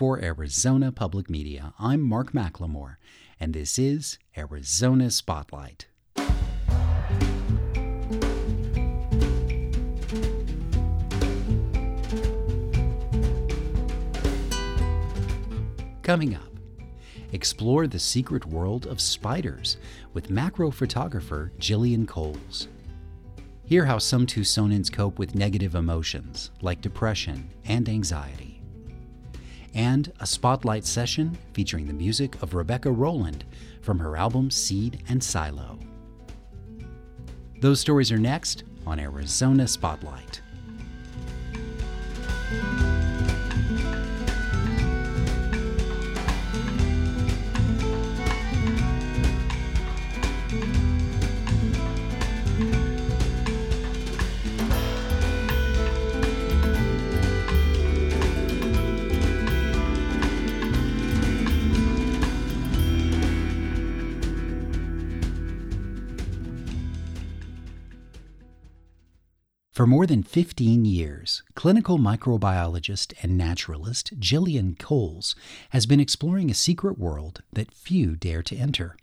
For Arizona Public Media, I'm Mark McLemore, and this is Arizona Spotlight. Coming up, explore the secret world of spiders with macro photographer Jillian Cowles. Hear how some Tucsonans cope with negative emotions like depression and anxiety. And a spotlight session featuring the music of Rebekah Rolland from her album Seed and Silo. Those stories are next on Arizona Spotlight. For more than 15 years, clinical microbiologist and naturalist Jillian Cowles has been exploring a secret world that few dare to enter.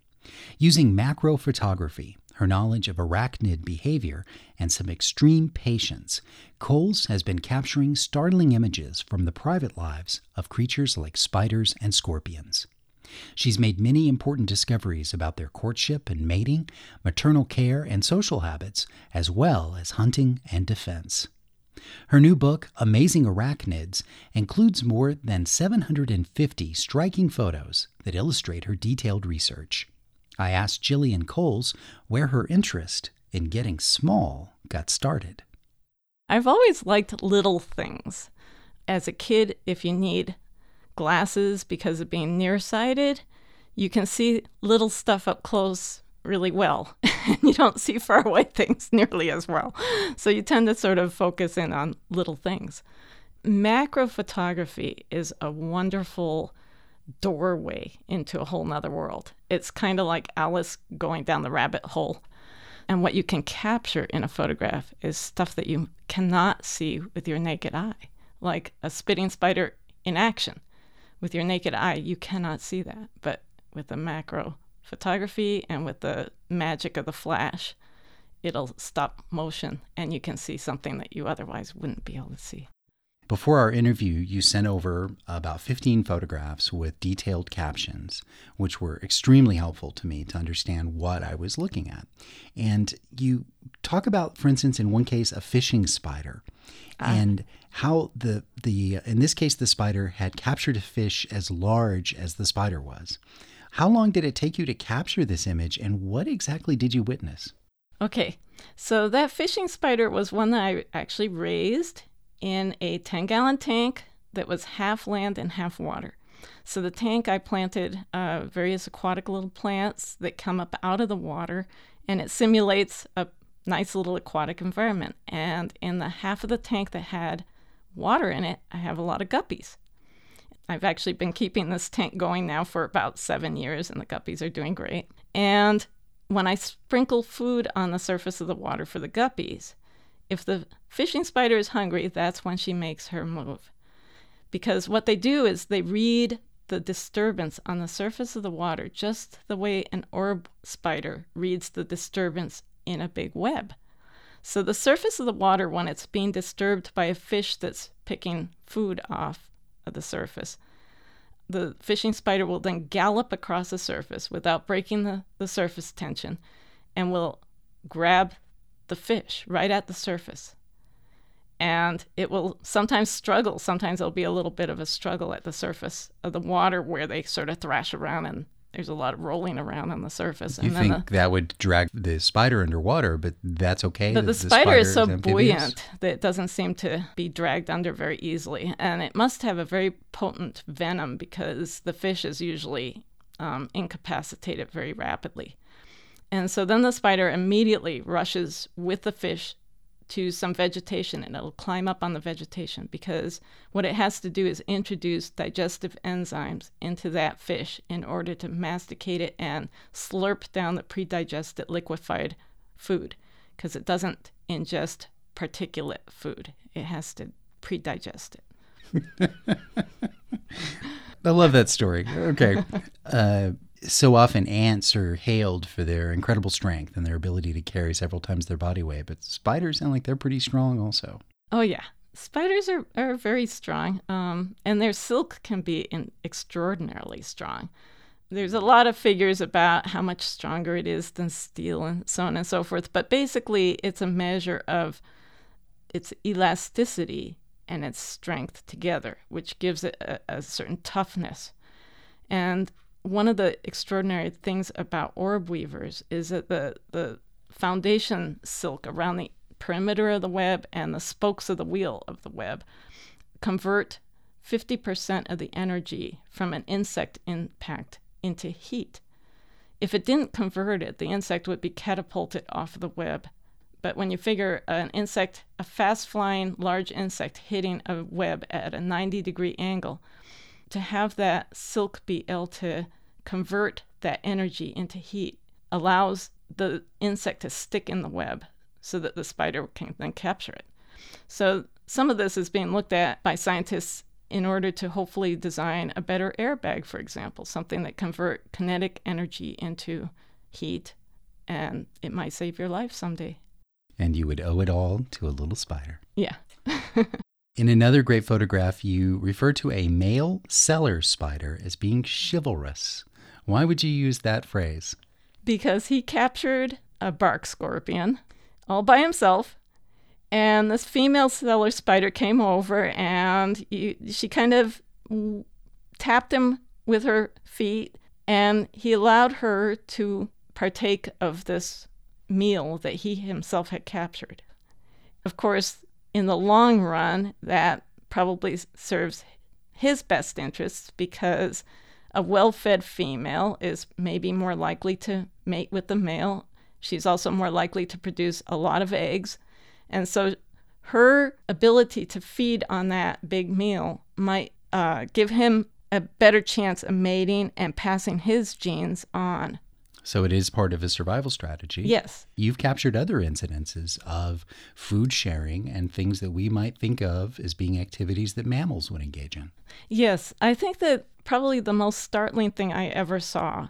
Using macro photography, her knowledge of arachnid behavior, and some extreme patience, Cowles has been capturing startling images from the private lives of creatures like spiders and scorpions. She's made many important discoveries about their courtship and mating, maternal care and social habits, as well as hunting and defense. Her new book, Amazing Arachnids, includes more than 750 striking photos that illustrate her detailed research. I asked Jillian Cowles where her interest in getting small got started. I've always liked little things. As a kid, if you need glasses because of being nearsighted, you can see little stuff up close really well. and you don't see far away things nearly as well. So you tend to sort of focus in on little things. Macro photography is a wonderful doorway into a whole nother world. It's kind of like Alice going down the rabbit hole. And what you can capture in a photograph is stuff that you cannot see with your naked eye, like a spitting spider in action with your naked eye, you cannot see that. But with the macro photography and with the magic of the flash, it'll stop motion and you can see something that you otherwise wouldn't be able to see. Before our interview, you sent over about 15 photographs with detailed captions, which were extremely helpful to me to understand what I was looking at. And you talk about, for instance, in one case, a fishing spider, ah. and how the the in this case the spider had captured a fish as large as the spider was. How long did it take you to capture this image, and what exactly did you witness? Okay, so that fishing spider was one that I actually raised in a 10 gallon tank that was half land and half water. So the tank I planted uh, various aquatic little plants that come up out of the water, and it simulates a nice little aquatic environment. And in the half of the tank that had water in it, I have a lot of guppies. I've actually been keeping this tank going now for about seven years, and the guppies are doing great. And when I sprinkle food on the surface of the water for the guppies, if the fishing spider is hungry, that's when she makes her move. Because what they do is they read the disturbance on the surface of the water just the way an orb spider reads the disturbance in a big web. So the surface of the water, when it's being disturbed by a fish that's picking food off of the surface, the fishing spider will then gallop across the surface without breaking the, the surface tension and will grab the fish right at the surface. And it will sometimes struggle. Sometimes there'll be a little bit of a struggle at the surface of the water where they sort of thrash around and there's a lot of rolling around on the surface. You think the, that would drag the spider underwater, but that's okay. But the, the, spider, spider is so is buoyant that it doesn't seem to be dragged under very easily. And it must have a very potent venom because the fish is usually um, incapacitated very rapidly. And so then the spider immediately rushes with the fish to some vegetation and it'll climb up on the vegetation because what it has to do is introduce digestive enzymes into that fish in order to masticate it and slurp down the pre-digested liquefied food because it doesn't ingest particulate food. It has to pre-digest it. I love that story. Okay. Uh, so often ants are hailed for their incredible strength and their ability to carry several times their body weight, but spiders sound like they're pretty strong also. Oh, yeah. Spiders are, are very strong, um, and their silk can be in, extraordinarily strong. There's a lot of figures about how much stronger it is than steel and so on and so forth, but basically, it's a measure of its elasticity and its strength together, which gives it a, a certain toughness. And one of the extraordinary things about orb weavers is that the, the foundation silk around the perimeter of the web and the spokes of the wheel of the web convert 50% of the energy from an insect impact into heat. If it didn't convert it, the insect would be catapulted off the web. But when you figure an insect, a fast flying large insect hitting a web at a 90 degree angle, to have that silk be able to convert that energy into heat allows the insect to stick in the web so that the spider can then capture it. So some of this is being looked at by scientists in order to hopefully design a better airbag, for example, something that convert kinetic energy into heat, and it might save your life someday. And you would owe it all to a little spider. Yeah. In another great photograph, you refer to a male cellar spider as being chivalrous. Why would you use that phrase? Because he captured a bark scorpion all by himself. And this female cellar spider came over and he, she kind of tapped him with her feet, and he allowed her to partake of this meal that he himself had captured. Of course, in the long run, that probably serves his best interests because a well fed female is maybe more likely to mate with the male. She's also more likely to produce a lot of eggs. And so her ability to feed on that big meal might uh, give him a better chance of mating and passing his genes on. So it is part of a survival strategy. Yes. You've captured other incidences of food sharing and things that we might think of as being activities that mammals would engage in. Yes. I think that probably the most startling thing I ever saw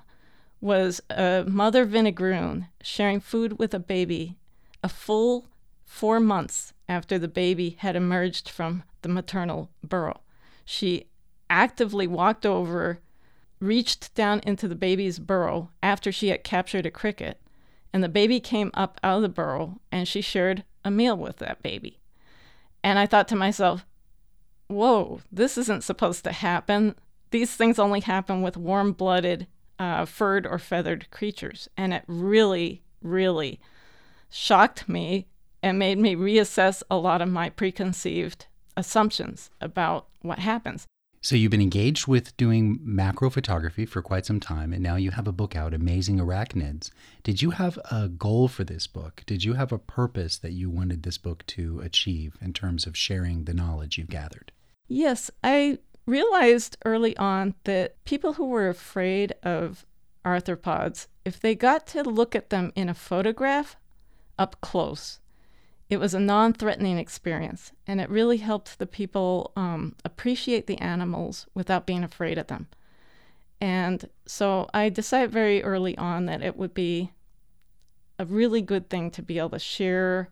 was a mother vinegaroon sharing food with a baby a full four months after the baby had emerged from the maternal burrow. She actively walked over, reached down into the baby's burrow after she had captured a cricket, and the baby came up out of the burrow and she shared a meal with that baby. And I thought to myself, whoa, this isn't supposed to happen these things only happen with warm blooded, uh, furred or feathered creatures. And it really, really shocked me and made me reassess a lot of my preconceived assumptions about what happens. So, you've been engaged with doing macro photography for quite some time, and now you have a book out, Amazing Arachnids. Did you have a goal for this book? Did you have a purpose that you wanted this book to achieve in terms of sharing the knowledge you've gathered? Yes, I realized early on that people who were afraid of arthropods, if they got to look at them in a photograph up close, it was a non threatening experience. And it really helped the people um, appreciate the animals without being afraid of them. And so I decided very early on that it would be a really good thing to be able to share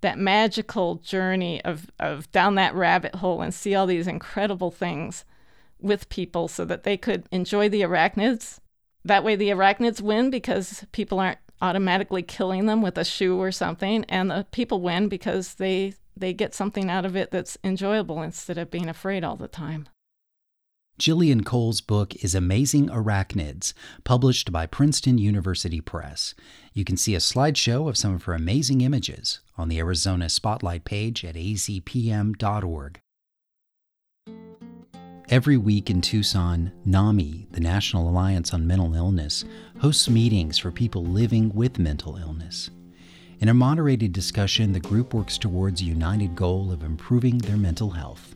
that magical journey of, of down that rabbit hole and see all these incredible things with people so that they could enjoy the arachnids. That way, the arachnids win because people aren't automatically killing them with a shoe or something, and the people win because they they get something out of it that's enjoyable instead of being afraid all the time. Jillian Cowles' book is Amazing Arachnids, published by Princeton University Press. You can see a slideshow of some of her amazing images on the Arizona Spotlight page at azpm.org. Every week in Tucson, NAMI, the National Alliance on Mental Illness, hosts meetings for people living with mental illness. In a moderated discussion, the group works towards a united goal of improving their mental health.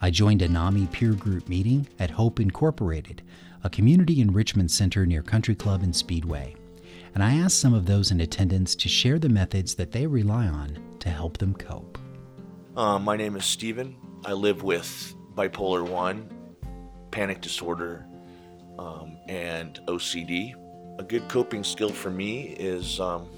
I joined a NAMI peer group meeting at Hope Incorporated, a community enrichment center near Country Club and Speedway, and I asked some of those in attendance to share the methods that they rely on to help them cope. Uh, my name is Steven. I live with bipolar 1, panic disorder, um, and OCD. A good coping skill for me is um,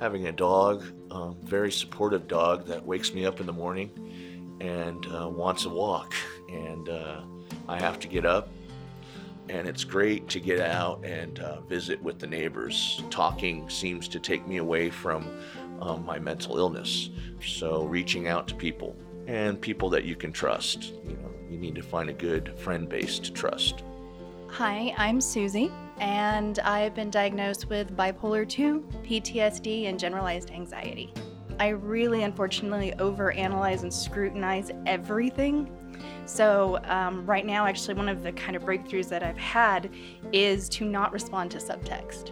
having a dog, um, very supportive dog that wakes me up in the morning and uh, wants a walk. And uh, I have to get up. And it's great to get out and uh, visit with the neighbors. Talking seems to take me away from um, my mental illness. So, reaching out to people and people that you can trust. You know, you need to find a good friend base to trust. Hi, I'm Susie, and I've been diagnosed with bipolar 2, PTSD, and generalized anxiety. I really, unfortunately, overanalyze and scrutinize everything. So, um, right now, actually, one of the kind of breakthroughs that I've had is to not respond to subtext.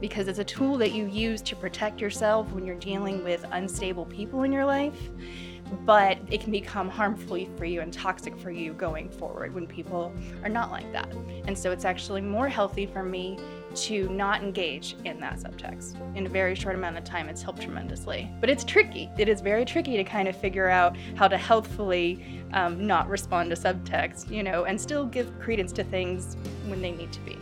Because it's a tool that you use to protect yourself when you're dealing with unstable people in your life but it can become harmful for you and toxic for you going forward when people are not like that. And so it's actually more healthy for me to not engage in that subtext. In a very short amount of time, it's helped tremendously. But it's tricky. It is very tricky to kind of figure out how to healthfully um, not respond to subtext, you know, and still give credence to things when they need to be.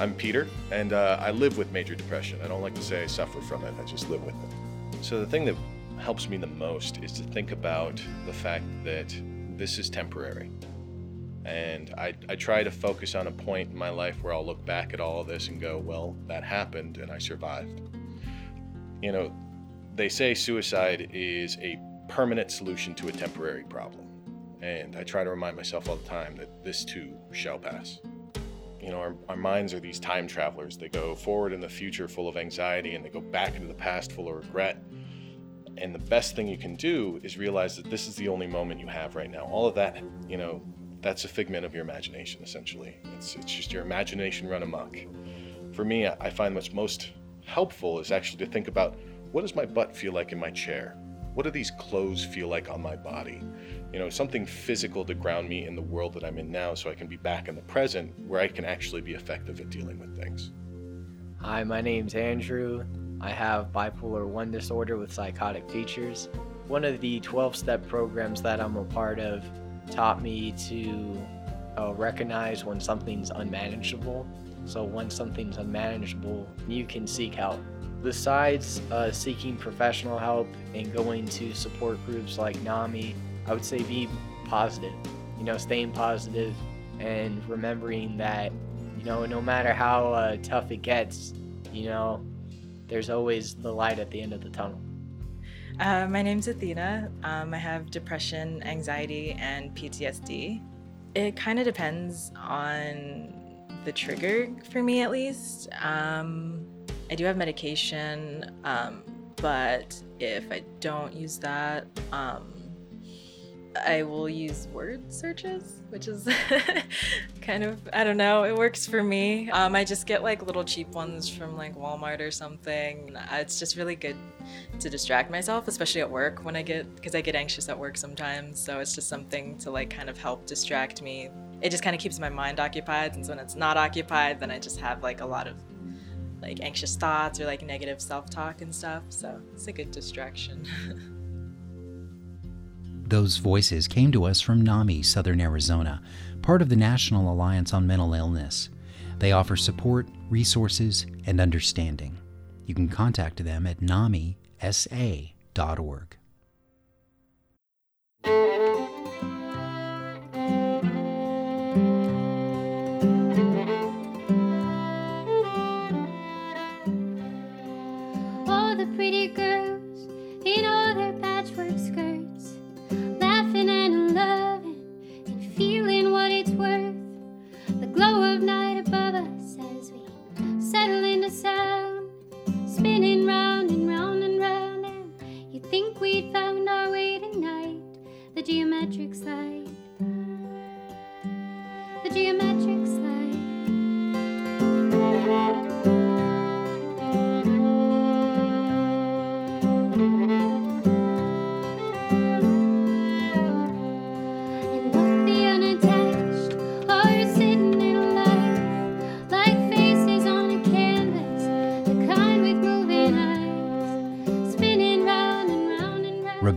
I'm Peter, and uh, I live with major depression. I don't like to say I suffer from it, I just live with it. So the thing that helps me the most is to think about the fact that this is temporary. And I, I try to focus on a point in my life where I'll look back at all of this and go, well, that happened and I survived. You know, they say suicide is a permanent solution to a temporary problem. And I try to remind myself all the time that this too shall pass. You know, our, our minds are these time travelers. They go forward in the future full of anxiety and they go back into the past full of regret and the best thing you can do is realize that this is the only moment you have right now. All of that, you know, that's a figment of your imagination, essentially. It's, it's just your imagination run amok. For me, I find what's most helpful is actually to think about what does my butt feel like in my chair? What do these clothes feel like on my body? You know, something physical to ground me in the world that I'm in now so I can be back in the present where I can actually be effective at dealing with things. Hi, my name's Andrew. I have bipolar 1 disorder with psychotic features. One of the 12 step programs that I'm a part of taught me to uh, recognize when something's unmanageable. So, when something's unmanageable, you can seek help. Besides uh, seeking professional help and going to support groups like NAMI, I would say be positive. You know, staying positive and remembering that, you know, no matter how uh, tough it gets, you know, there's always the light at the end of the tunnel. Uh, my name's Athena. Um, I have depression, anxiety, and PTSD. It kind of depends on the trigger for me, at least. Um, I do have medication, um, but if I don't use that, um, I will use word searches, which is kind of, I don't know, it works for me. Um, I just get like little cheap ones from like Walmart or something. It's just really good to distract myself, especially at work when I get, because I get anxious at work sometimes. So it's just something to like kind of help distract me. It just kind of keeps my mind occupied. And so when it's not occupied, then I just have like a lot of like anxious thoughts or like negative self talk and stuff. So it's a good distraction. Those voices came to us from NAMI, Southern Arizona, part of the National Alliance on Mental Illness. They offer support, resources, and understanding. You can contact them at namisa.org.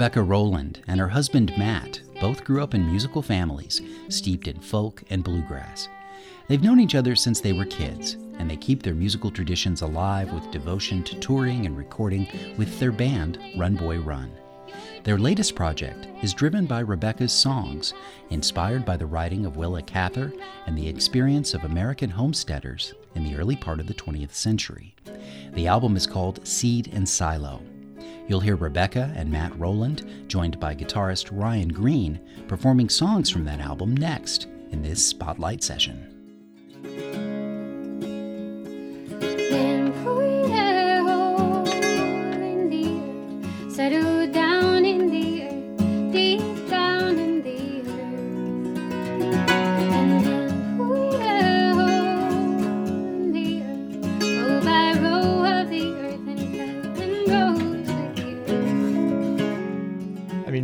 Rebekah Rolland and her husband Matt both grew up in musical families, steeped in folk and bluegrass. They've known each other since they were kids, and they keep their musical traditions alive with devotion to touring and recording with their band, Run Boy Run. Their latest project is driven by Rebekah's songs, inspired by the writing of Willa Cather and the experience of American homesteaders in the early part of the 20th century. The album is called Seed and Silo. You'll hear Rebekah and Matt Rolland, joined by guitarist Ryan Green, performing songs from that album next in this spotlight session.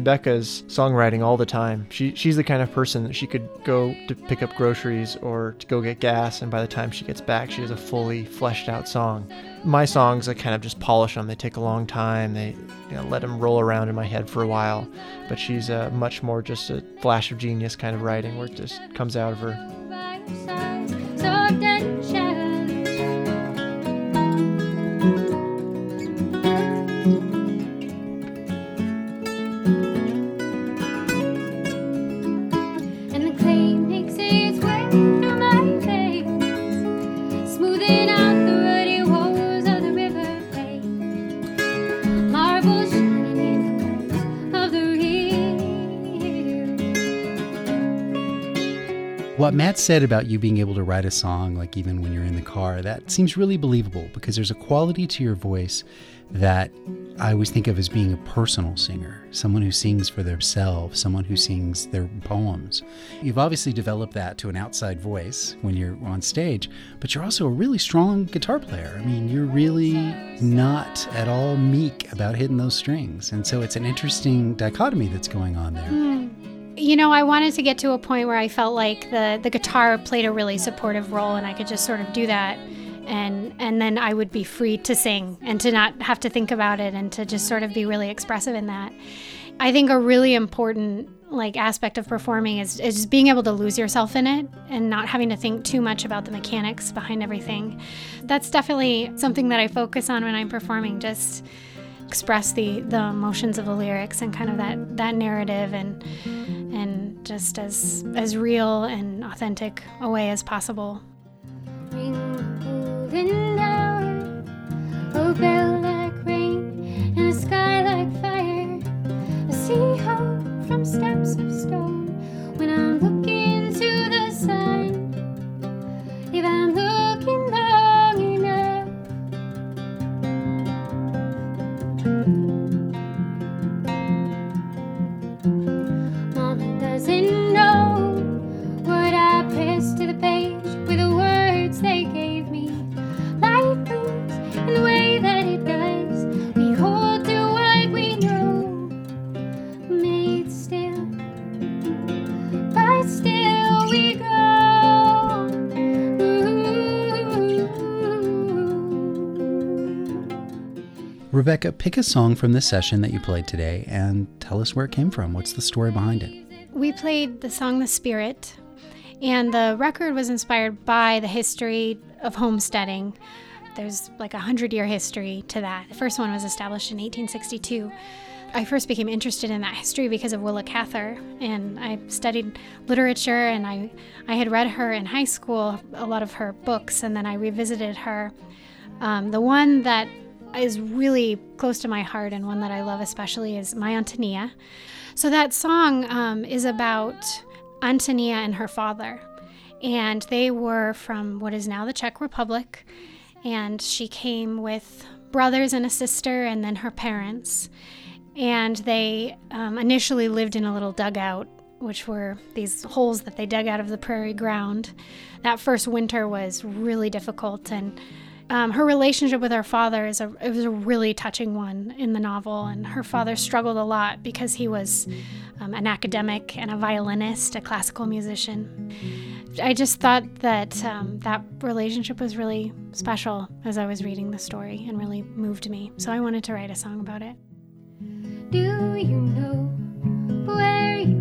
Becca's songwriting all the time. She she's the kind of person that she could go to pick up groceries or to go get gas, and by the time she gets back, she has a fully fleshed out song. My songs, I kind of just polish them. They take a long time. They you know, let them roll around in my head for a while. But she's a much more just a flash of genius kind of writing where it just comes out of her. What Matt said about you being able to write a song, like even when you're in the car, that seems really believable because there's a quality to your voice that I always think of as being a personal singer, someone who sings for themselves, someone who sings their poems. You've obviously developed that to an outside voice when you're on stage, but you're also a really strong guitar player. I mean, you're really not at all meek about hitting those strings. And so it's an interesting dichotomy that's going on there. Mm you know, I wanted to get to a point where I felt like the the guitar played a really supportive role, and I could just sort of do that, and and then I would be free to sing and to not have to think about it, and to just sort of be really expressive in that. I think a really important like aspect of performing is, is being able to lose yourself in it and not having to think too much about the mechanics behind everything. That's definitely something that I focus on when I'm performing. Just express the the emotions of the lyrics and kind of that that narrative and and just as as real and authentic a way as possible. From steps of stone when I'm looking Pick a song from this session that you played today and tell us where it came from. What's the story behind it? We played the song The Spirit, and the record was inspired by the history of homesteading. There's like a hundred year history to that. The first one was established in 1862. I first became interested in that history because of Willa Cather, and I studied literature, and I, I had read her in high school, a lot of her books, and then I revisited her. Um, the one that is really close to my heart and one that I love especially is My Antonia. So that song um, is about Antonia and her father. And they were from what is now the Czech Republic. And she came with brothers and a sister, and then her parents. And they um, initially lived in a little dugout, which were these holes that they dug out of the prairie ground. That first winter was really difficult, and um, her relationship with her father is a it was a really touching one in the novel, and her father struggled a lot because he was um, an academic and a violinist, a classical musician. I just thought that um, that relationship was really special as I was reading the story and really moved me. So I wanted to write a song about it. Do you know where you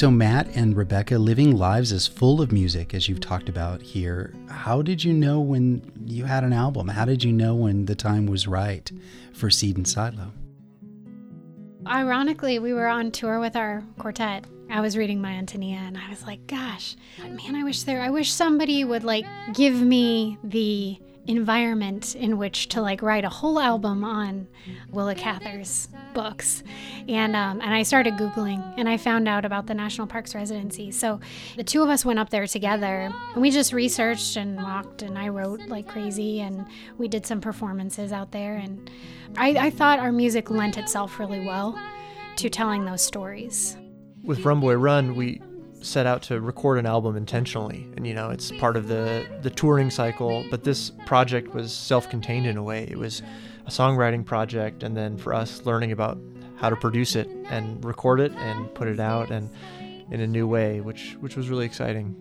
So, Matt and Rebekah living lives as full of music as you've talked about here. How did you know when you had an album? How did you know when the time was right for Seed and Silo? Ironically, we were on tour with our quartet. I was reading my Antonia and I was like, gosh, man, I wish there, I wish somebody would like give me the environment in which to like write a whole album on Willa Cather's books. And um, and I started googling and I found out about the National Parks residency. So the two of us went up there together and we just researched and walked and I wrote like crazy and we did some performances out there and I, I thought our music lent itself really well to telling those stories. With Run Boy Run, we set out to record an album intentionally and you know it's part of the the touring cycle but this project was self-contained in a way. It was a songwriting project and then for us learning about how to produce it and record it and put it out and in a new way which which was really exciting.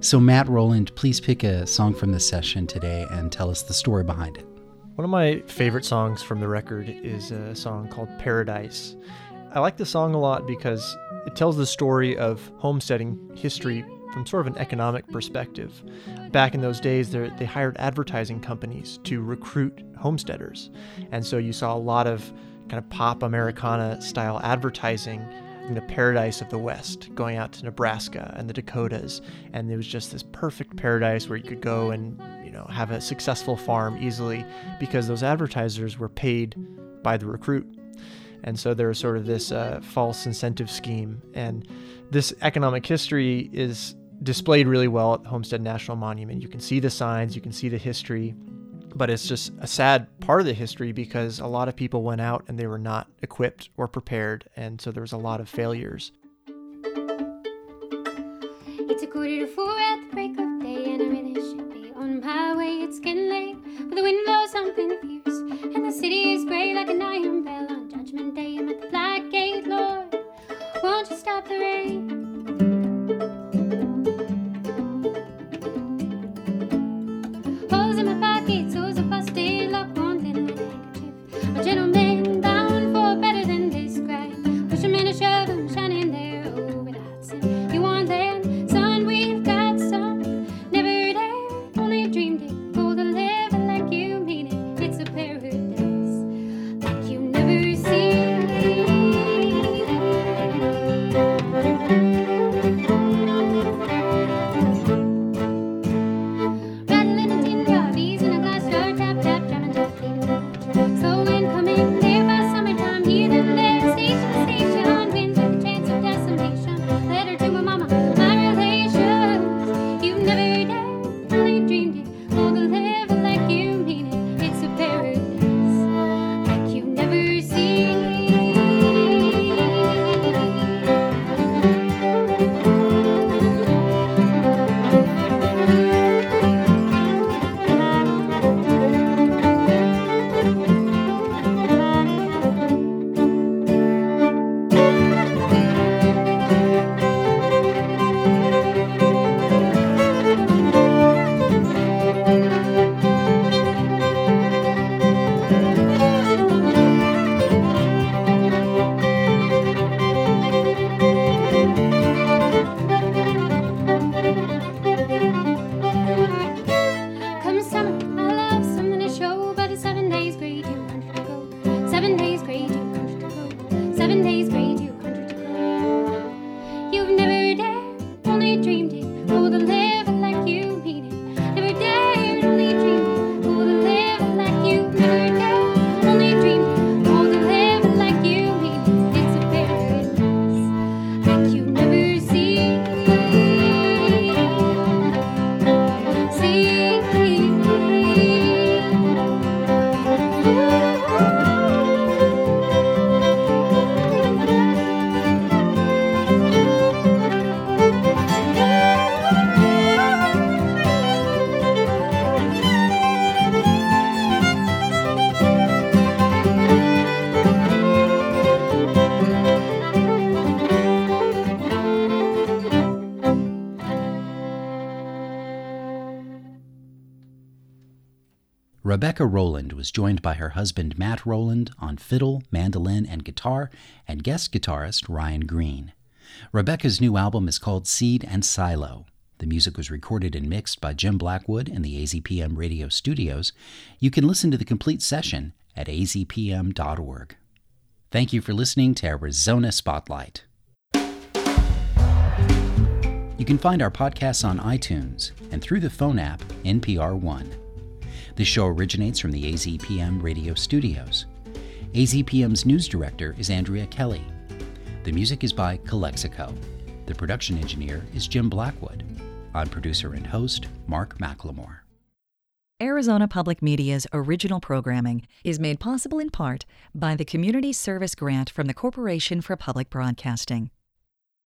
So matt Rolland please pick a song from the session today and tell us the story behind it. One of my favorite songs from the record is a song called paradise i like the song a lot because it tells the story of homesteading history from sort of an economic perspective. Back in those days, they hired advertising companies to recruit homesteaders. And so you saw a lot of kind of pop Americana style advertising in the paradise of the West, going out to Nebraska and the Dakotas. And it was just this perfect paradise where you could go and, you know, have a successful farm easily because those advertisers were paid by the recruit. And so there was sort of this uh, false incentive scheme. And this economic history is displayed really well at Homestead National Monument. You can see the signs, you can see the history, but it's just a sad part of the history because a lot of people went out and they were not equipped or prepared. And so there was a lot of failures. It's a quarter to four at the break of day, and I really should be on my way. It's getting late, but the wind blows something fierce, and the city is gray like iron bell Won't you stop the rain? A gentleman bound for Rebekah Rolland was joined by her husband Matt Rolland on fiddle, mandolin, and guitar, and guest guitarist Ryan Green. Rebekah's new album is called Seed and Silo. The music was recorded and mixed by Jim Blackwood in the AZPM radio studios. You can listen to the complete session at azpm.org. Thank you for listening to Arizona Spotlight. You can find our podcasts on iTunes and through the phone app NPR One. This show originates from the AZPM radio studios. AZPM's news director is Andrea Kelly. The music is by Calexico. The production engineer is Jim Blackwood. I'm producer and host Mark McLemore. Arizona Public Media's original programming is made possible in part by the Community Service Grant from the Corporation for Public Broadcasting.